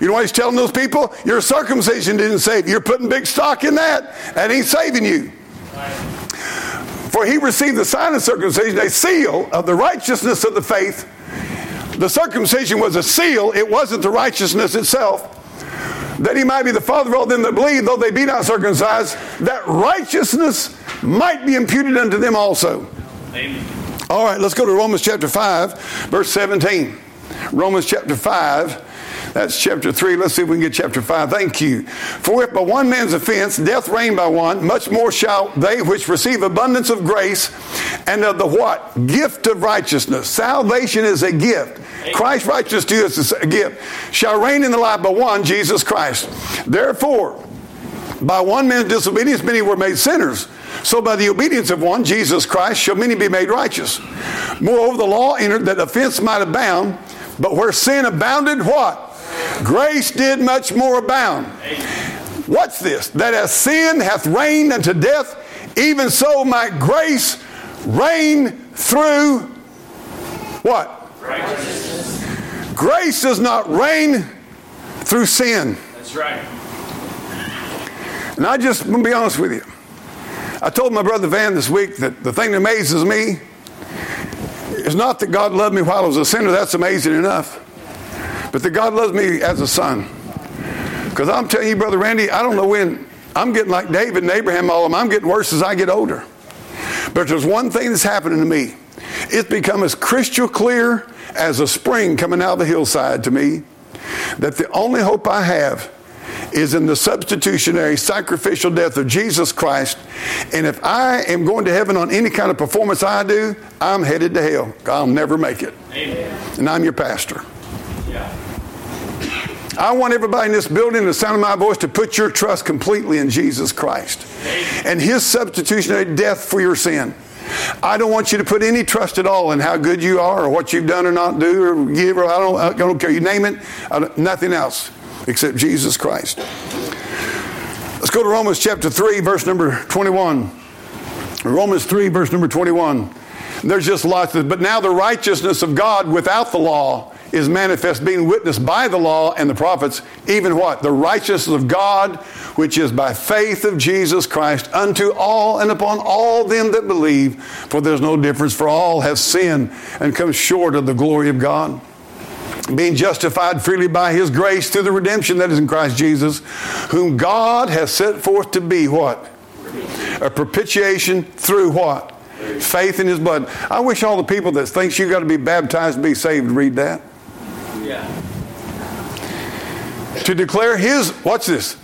You know what he's telling those people? Your circumcision didn't save you. You're putting big stock in that, and he's saving you. For he received the sign of circumcision, a seal of the righteousness of the faith. The circumcision was a seal, it wasn't the righteousness itself. That he might be the father of all them that believe, though they be not circumcised, that righteousness might be imputed unto them also. Amen. All right, let's go to Romans chapter 5, verse 17. Romans chapter 5 that's chapter 3. Let's see if we can get chapter 5. Thank you. For if by one man's offense death reigned by one, much more shall they which receive abundance of grace and of the what? Gift of righteousness. Salvation is a gift. Christ's righteousness to is a gift. Shall reign in the life by one, Jesus Christ. Therefore, by one man's disobedience, many were made sinners. So by the obedience of one, Jesus Christ, shall many be made righteous. Moreover, the law entered that offense might abound, but where sin abounded, what? Grace did much more abound. What's this? That as sin hath reigned unto death, even so might grace reign through what? Grace does not reign through sin. That's right. And I just want to be honest with you. I told my brother Van this week that the thing that amazes me is not that God loved me while I was a sinner. That's amazing enough but that God loves me as a son. Because I'm telling you, Brother Randy, I don't know when I'm getting like David and Abraham, all of them. I'm getting worse as I get older. But there's one thing that's happening to me. It's become as crystal clear as a spring coming out of the hillside to me that the only hope I have is in the substitutionary sacrificial death of Jesus Christ. And if I am going to heaven on any kind of performance I do, I'm headed to hell. I'll never make it. Amen. And I'm your pastor. I want everybody in this building, the sound of my voice, to put your trust completely in Jesus Christ and his substitutionary death for your sin. I don't want you to put any trust at all in how good you are or what you've done or not do or give or I don't, I don't care. You name it, nothing else except Jesus Christ. Let's go to Romans chapter 3, verse number 21. Romans 3, verse number 21. There's just lots of, but now the righteousness of God without the law is manifest, being witnessed by the law and the prophets, even what? The righteousness of God, which is by faith of Jesus Christ, unto all and upon all them that believe. For there's no difference, for all have sinned and come short of the glory of God. Being justified freely by his grace through the redemption that is in Christ Jesus, whom God has set forth to be what? A propitiation through what? Faith in his blood. I wish all the people that thinks you got to be baptized to be saved read that. Yeah. To declare his, watch this,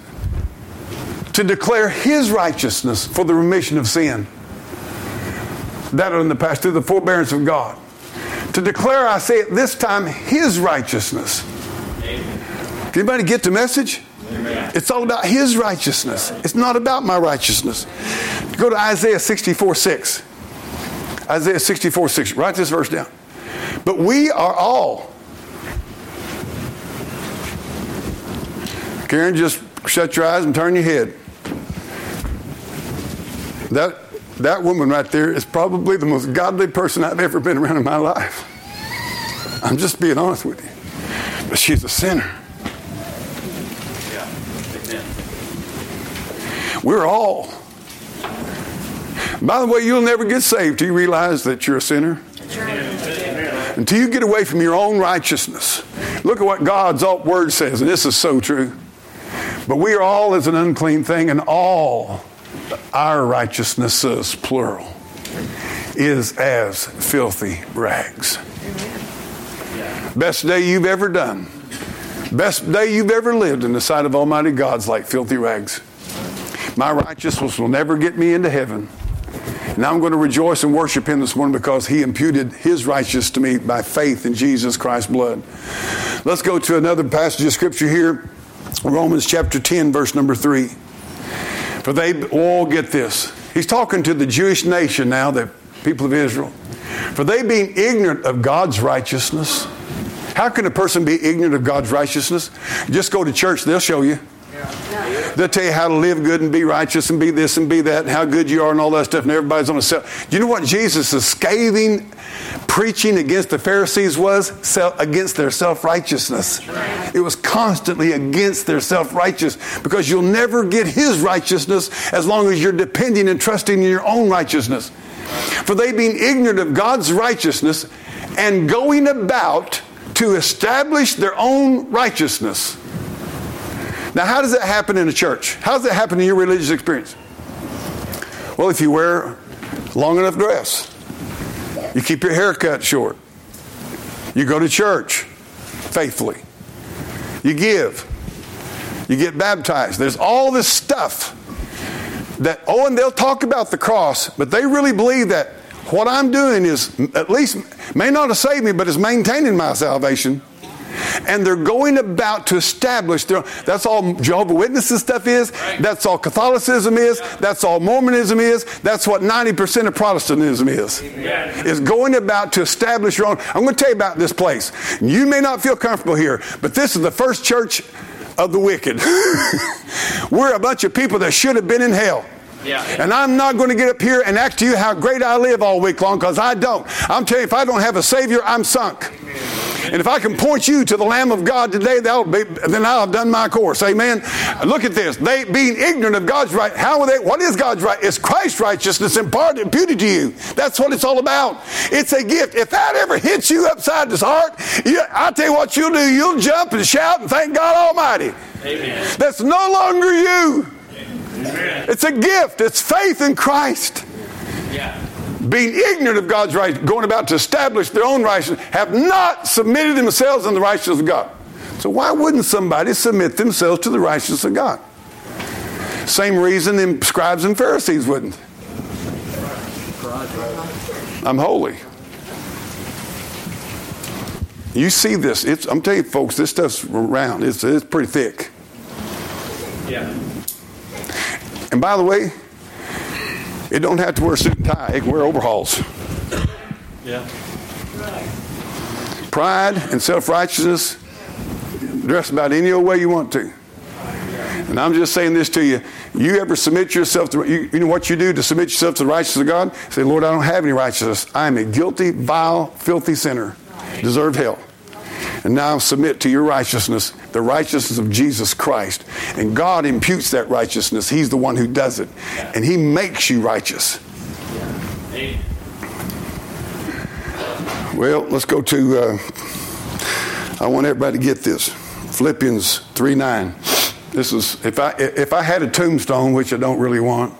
to declare his righteousness for the remission of sin that are in the past through the forbearance of God. To declare, I say at this time, his righteousness. Amen. Can anybody get the message? Amen. It's all about his righteousness. It's not about my righteousness. Go to Isaiah 64 6. Isaiah 64 6. Write this verse down. But we are all Karen, just shut your eyes and turn your head. That, that woman right there is probably the most godly person I've ever been around in my life. I'm just being honest with you. But she's a sinner. We're all. By the way, you'll never get saved till you realize that you're a sinner. Until you get away from your own righteousness. Look at what God's word says, and this is so true. But we are all as an unclean thing, and all our righteousnesses, plural, is as filthy rags. Best day you've ever done. Best day you've ever lived in the sight of Almighty God's like filthy rags. My righteousness will never get me into heaven. And I'm going to rejoice and worship him this morning because he imputed his righteousness to me by faith in Jesus Christ's blood. Let's go to another passage of scripture here Romans chapter 10, verse number 3. For they all get this. He's talking to the Jewish nation now, the people of Israel. For they being ignorant of God's righteousness, how can a person be ignorant of God's righteousness? Just go to church, they'll show you. They'll tell you how to live good and be righteous and be this and be that and how good you are and all that stuff, and everybody's on a self. Do you know what Jesus' scathing preaching against the Pharisees was? against their self righteousness. It was constantly against their self righteous because you'll never get His righteousness as long as you're depending and trusting in your own righteousness. For they being ignorant of God's righteousness and going about to establish their own righteousness now, how does that happen in a church? How does that happen in your religious experience? Well, if you wear long enough dress, you keep your hair cut short, you go to church faithfully, you give, you get baptized. There's all this stuff that, oh, and they'll talk about the cross, but they really believe that what I'm doing is at least may not have saved me, but is maintaining my salvation and they're going about to establish their that's all Jehovah Witnesses stuff is, that's all Catholicism is, that's all Mormonism is, that's what 90% of Protestantism is. Is going about to establish your own. I'm going to tell you about this place. You may not feel comfortable here, but this is the first church of the wicked. We're a bunch of people that should have been in hell. Yeah. And I'm not going to get up here and act to you how great I live all week long because I don't. I'm telling you, if I don't have a Savior, I'm sunk. And if I can point you to the Lamb of God today, that'll be, then I'll have done my course. Amen. Look at this. They being ignorant of God's right. How are they? What is God's right? It's Christ's righteousness imparted, imputed to you. That's what it's all about. It's a gift. If that ever hits you upside the heart, you, I'll tell you what you'll do. You'll jump and shout and thank God Almighty. Amen. That's no longer you. Amen. It's a gift. It's faith in Christ. Yeah being ignorant of God's right, going about to establish their own righteousness, have not submitted themselves in the righteousness of God. So why wouldn't somebody submit themselves to the righteousness of God? Same reason the scribes and Pharisees wouldn't. I'm holy. You see this. It's, I'm telling you, folks, this stuff's around. It's, it's pretty thick. Yeah. And by the way, it don't have to wear a suit and tie. It can wear overalls. Yeah. Pride and self-righteousness, dress about any old way you want to. And I'm just saying this to you. You ever submit yourself to, you, you know what you do to submit yourself to the righteousness of God? Say, Lord, I don't have any righteousness. I am a guilty, vile, filthy sinner. Deserve hell and now submit to your righteousness, the righteousness of Jesus Christ. And God imputes that righteousness. He's the one who does it. And He makes you righteous. Well, let's go to, uh, I want everybody to get this. Philippians 3 9. This is, if I, if I had a tombstone, which I don't really want,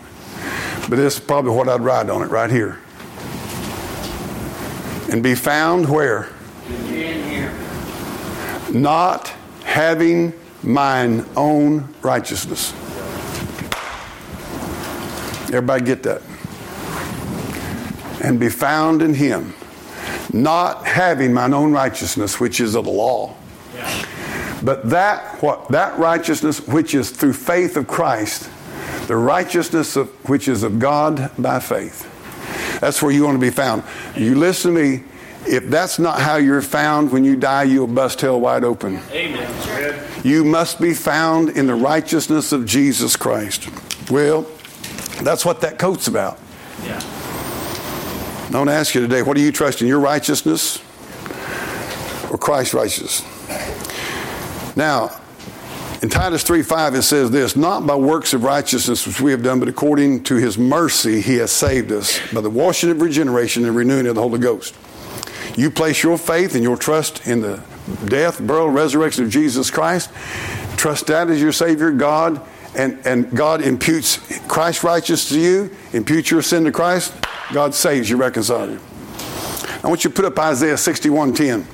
but this is probably what I'd write on it right here. And be found where? Not having mine own righteousness. Everybody get that? And be found in him, not having mine own righteousness, which is of the law. But that what that righteousness which is through faith of Christ, the righteousness of, which is of God by faith. That's where you want to be found. You listen to me. If that's not how you're found when you die, you'll bust hell wide open. Amen. You must be found in the righteousness of Jesus Christ. Well, that's what that coat's about. Yeah. I want to ask you today what do you trust in, your righteousness or Christ's righteousness? Now, in Titus 3 5, it says this Not by works of righteousness which we have done, but according to his mercy, he has saved us by the washing of regeneration and renewing of the Holy Ghost. You place your faith and your trust in the death, burial, resurrection of Jesus Christ. Trust that as your Savior, God, and, and God imputes Christ's righteousness to you, imputes your sin to Christ. God saves you, reconciles you. I want you to put up Isaiah 61:10.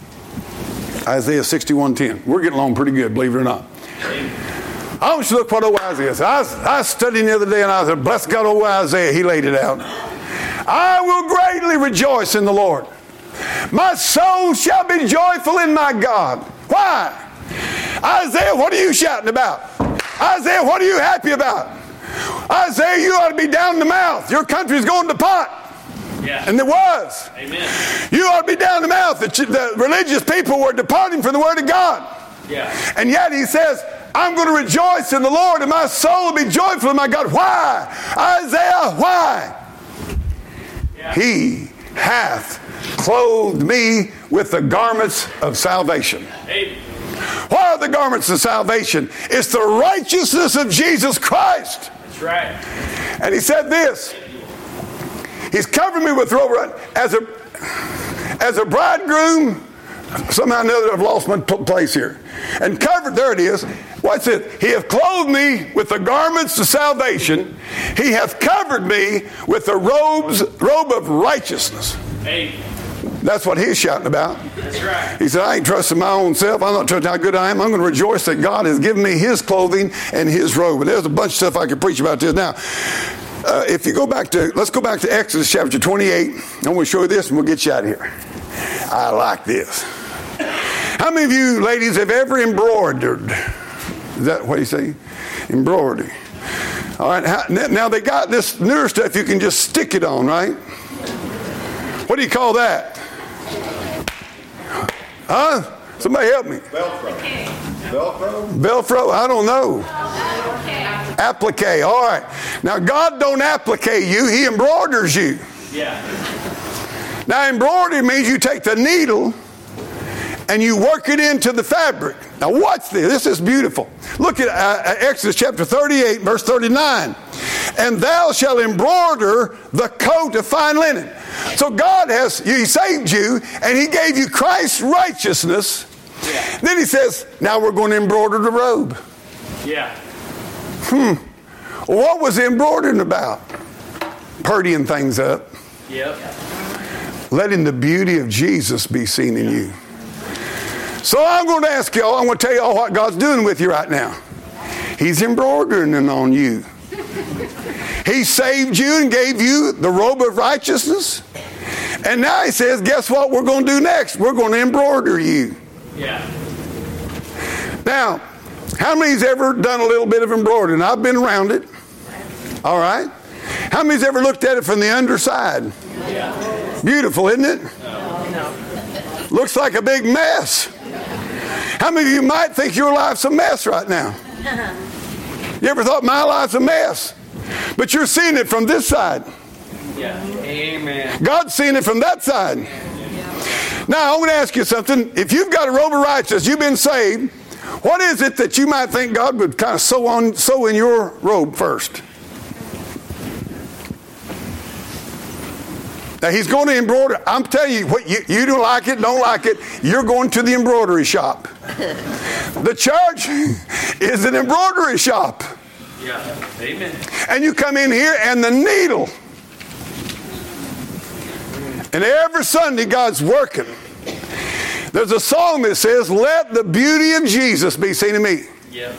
Isaiah 61:10. We're getting along pretty good, believe it or not. I want you to look what old Isaiah said. I I studying the other day and I said, bless God, old Isaiah, he laid it out. I will greatly rejoice in the Lord. My soul shall be joyful in my God. Why? Isaiah, what are you shouting about? Isaiah, what are you happy about? Isaiah, you ought to be down the mouth. Your country's going to pot. Yeah. And it was. Amen. You ought to be down the mouth. The, the religious people were departing from the Word of God. Yeah. And yet he says, I'm going to rejoice in the Lord, and my soul will be joyful in my God. Why? Isaiah, why? Yeah. He hath clothed me with the garments of salvation. Amen. What are the garments of salvation? It's the righteousness of Jesus Christ. That's right. And he said this He's covered me with robe as a as a bridegroom. Somehow or another, I've lost my place here. And covered, there it is. What's it? He hath clothed me with the garments of salvation. He hath covered me with the robes, robe of righteousness. Amen. That's what he's shouting about. That's right. He said, I ain't trusting my own self. I'm not trusting how good I am. I'm going to rejoice that God has given me his clothing and his robe. And there's a bunch of stuff I could preach about this. Now, uh, if you go back to, let's go back to Exodus chapter 28. I'm going to show you this and we'll get you out of here. I like this. How many of you ladies have ever embroidered? Is that what you say? Embroidery. All right. Now they got this newer stuff you can just stick it on, right? What do you call that? Huh? Somebody help me. Velcro. Velcro? Velcro? I don't know. Applique. All right. Now God don't applique you; He embroiders you. Yeah. Now embroidery means you take the needle and you work it into the fabric. Now watch this. This is beautiful. Look at uh, Exodus chapter 38, verse 39. And thou shalt embroider the coat of fine linen. So God has He saved you and He gave you Christ's righteousness. Then He says, now we're going to embroider the robe. Yeah. Hmm. What was embroidering about? Purdying things up. Yep. letting the beauty of Jesus be seen in you. So I'm going to ask y'all, I'm going to tell y'all what God's doing with you right now. He's embroidering on you. He saved you and gave you the robe of righteousness. And now he says, guess what we're going to do next? We're going to embroider you. Yeah. Now, how many's ever done a little bit of embroidery? And I've been around it. All right. How many's ever looked at it from the underside? Yeah. Beautiful, isn't it? No. Looks like a big mess. How many of you might think your life's a mess right now? You ever thought my life's a mess? But you're seeing it from this side. Yeah. Amen. God's seeing it from that side. Now, I want to ask you something. If you've got a robe of righteousness, you've been saved, what is it that you might think God would kind of sew on sew in your robe first? Now he's going to embroider. I'm telling you, what you, you don't like it, don't like it. You're going to the embroidery shop. the church is an embroidery shop, Yeah. Amen. and you come in here and the needle. And every Sunday, God's working. There's a song that says, "Let the beauty of Jesus be seen in me." Yep.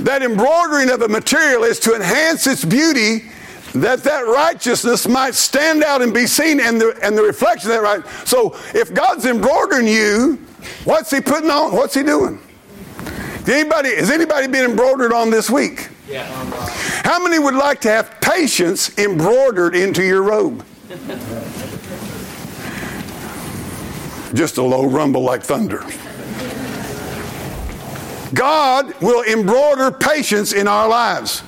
That embroidering of a material is to enhance its beauty that that righteousness might stand out and be seen and the, and the reflection of that right. So if God's embroidering you, what's he putting on? What's he doing? Anybody, has anybody been embroidered on this week? Yeah. How many would like to have patience embroidered into your robe? Just a low rumble like thunder. God will embroider patience in our lives.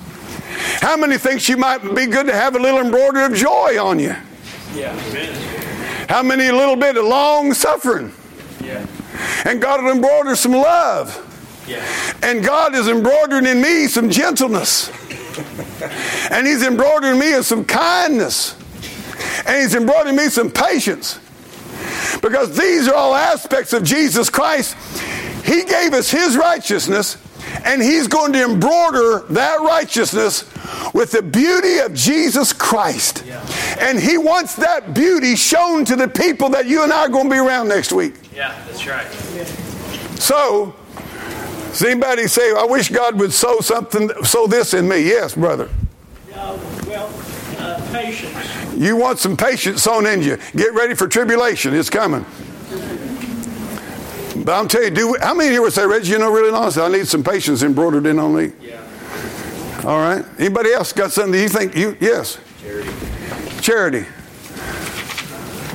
How many thinks you might be good to have a little embroidery of joy on you? Yeah. How many a little bit of long suffering? And God will embroider some love. Yeah. And God is embroidering in me some gentleness. And He's embroidering me in some kindness. And He's embroidering me some patience. Because these are all aspects of Jesus Christ. He gave us His righteousness, and He's going to embroider that righteousness with the beauty of Jesus Christ. And He wants that beauty shown to the people that you and I are going to be around next week. Yeah. That's right. So, does anybody say, I wish God would sew something, sew this in me? Yes, brother. Uh, well, uh, patience. You want some patience sewn in you. Get ready for tribulation. It's coming. But I'm telling you, do how many here would say, Reggie, you know, really honestly, I need some patience embroidered in on me? Yeah. All right. Anybody else got something that you think you yes? Charity. Charity.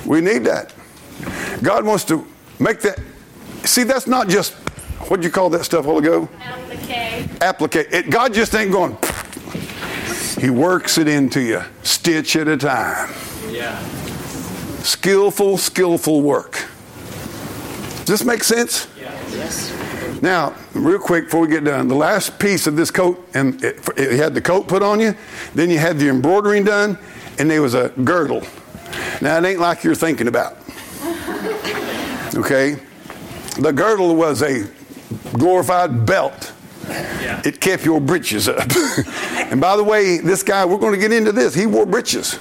We need that. God wants to make that. See, that's not just what do you call that stuff while ago? Applique. Applicate. It, God just ain't going. He works it into you, stitch at a time. Yeah. Skillful, skillful work. Does this make sense? Yeah. Now, real quick before we get done, the last piece of this coat, and it, it had the coat put on you, then you had the embroidering done, and there was a girdle. Now, it ain't like you're thinking about. Okay? The girdle was a glorified belt. Yeah. It kept your breeches up. and by the way, this guy, we're going to get into this, he wore breeches.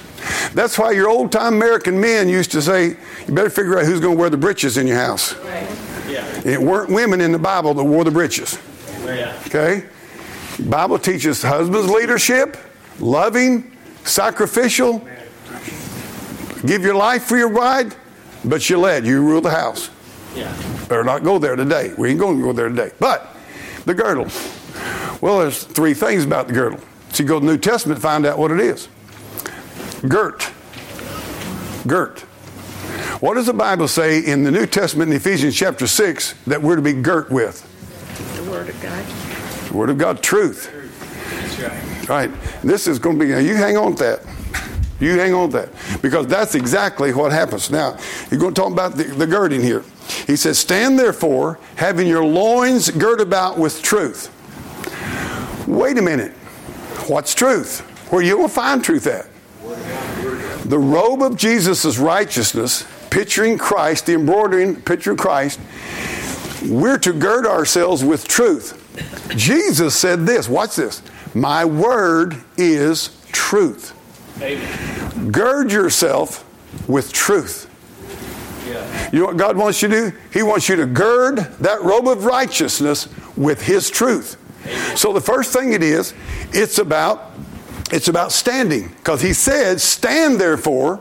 That's why your old time American men used to say, you better figure out who's going to wear the breeches in your house. Yeah. It weren't women in the Bible that wore the breeches. Yeah. Okay? Bible teaches husbands leadership, loving, sacrificial. Give your life for your bride, but you led. You rule the house. Yeah. Better not go there today. We ain't going to go there today. But the girdle. Well, there's three things about the girdle. So you go to the New Testament, find out what it is. Girt. Girt. What does the Bible say in the New Testament in Ephesians chapter 6 that we're to be girt with? The Word of God. The Word of God, truth. That's right. All right. This is going to be, now you hang on to that. You hang on to that. Because that's exactly what happens. Now, you're going to talk about the, the girding here. He says, Stand therefore, having your loins girt about with truth. Wait a minute. What's truth? Where you will find truth at? The robe of Jesus' righteousness, picturing Christ, the embroidering, picturing Christ, we're to gird ourselves with truth. Jesus said this, watch this. My word is truth. Amen. Gird yourself with truth. Yeah. You know what God wants you to do? He wants you to gird that robe of righteousness with His truth. So the first thing it is, it's about it's about standing because He said, "Stand therefore,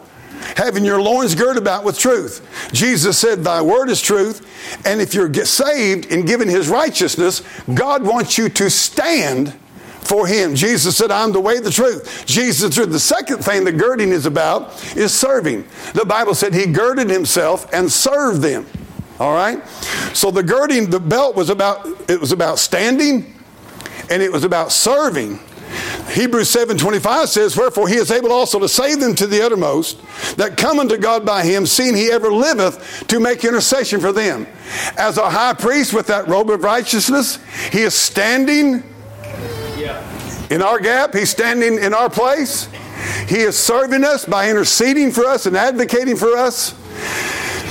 having your loins girded about with truth." Jesus said, "Thy word is truth," and if you're saved and given His righteousness, God wants you to stand for him. Jesus said, I'm the way, the truth. Jesus said, the second thing that girding is about is serving. The Bible said he girded himself and served them. All right? So the girding, the belt was about, it was about standing and it was about serving. Hebrews 7:25 says, Wherefore he is able also to save them to the uttermost, that come unto God by him, seeing he ever liveth to make intercession for them. As a high priest with that robe of righteousness, he is standing In our gap, He's standing in our place. He is serving us by interceding for us and advocating for us.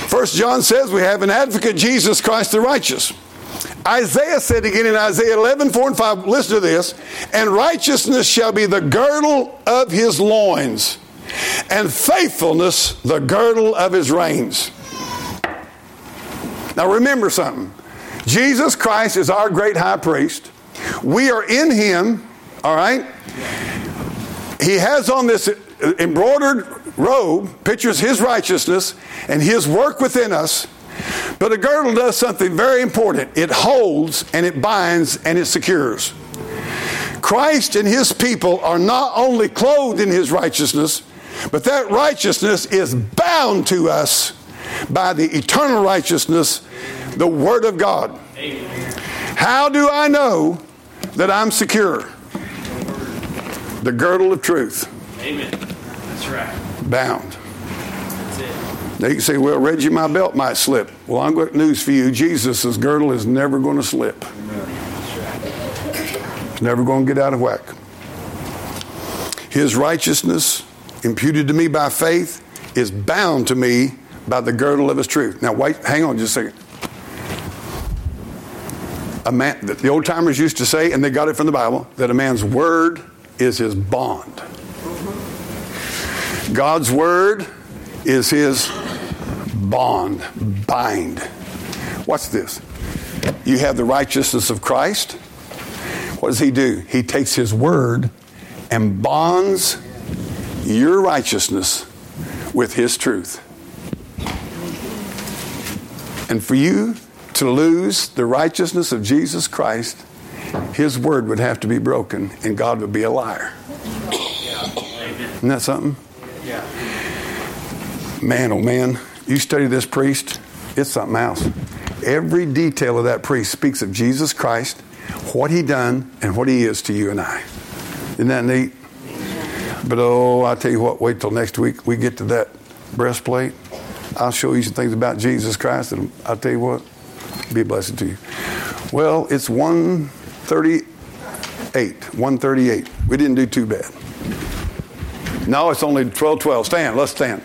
First John says we have an advocate, Jesus Christ the righteous. Isaiah said again in Isaiah 11, 4 and 5, listen to this, and righteousness shall be the girdle of his loins, and faithfulness the girdle of his reins. Now remember something. Jesus Christ is our great high priest. We are in him, all right? He has on this embroidered robe, pictures his righteousness and his work within us. But a girdle does something very important it holds and it binds and it secures. Christ and his people are not only clothed in his righteousness, but that righteousness is bound to us by the eternal righteousness, the Word of God. How do I know that I'm secure? The girdle of truth, Amen. That's right. bound. That's it. Now you can say, well, Reggie, my belt might slip. Well, I'm got news for you. Jesus' girdle is never going to slip. It's never going to get out of whack. His righteousness, imputed to me by faith, is bound to me by the girdle of his truth. Now, wait, hang on just a second. A man, the old timers used to say, and they got it from the Bible, that a man's word is his bond. God's word is his bond, bind. What's this? You have the righteousness of Christ. What does he do? He takes his word and bonds your righteousness with his truth. And for you to lose the righteousness of Jesus Christ, his word would have to be broken and God would be a liar. Isn't that something? Yeah. Man, oh man, you study this priest, it's something else. Every detail of that priest speaks of Jesus Christ, what he done, and what he is to you and I. Isn't that neat? But oh, I tell you what, wait till next week we get to that breastplate. I'll show you some things about Jesus Christ, and I'll tell you what, be a blessing to you. Well, it's 138. 138. We didn't do too bad. No, it's only 12 12. Stand, let's stand.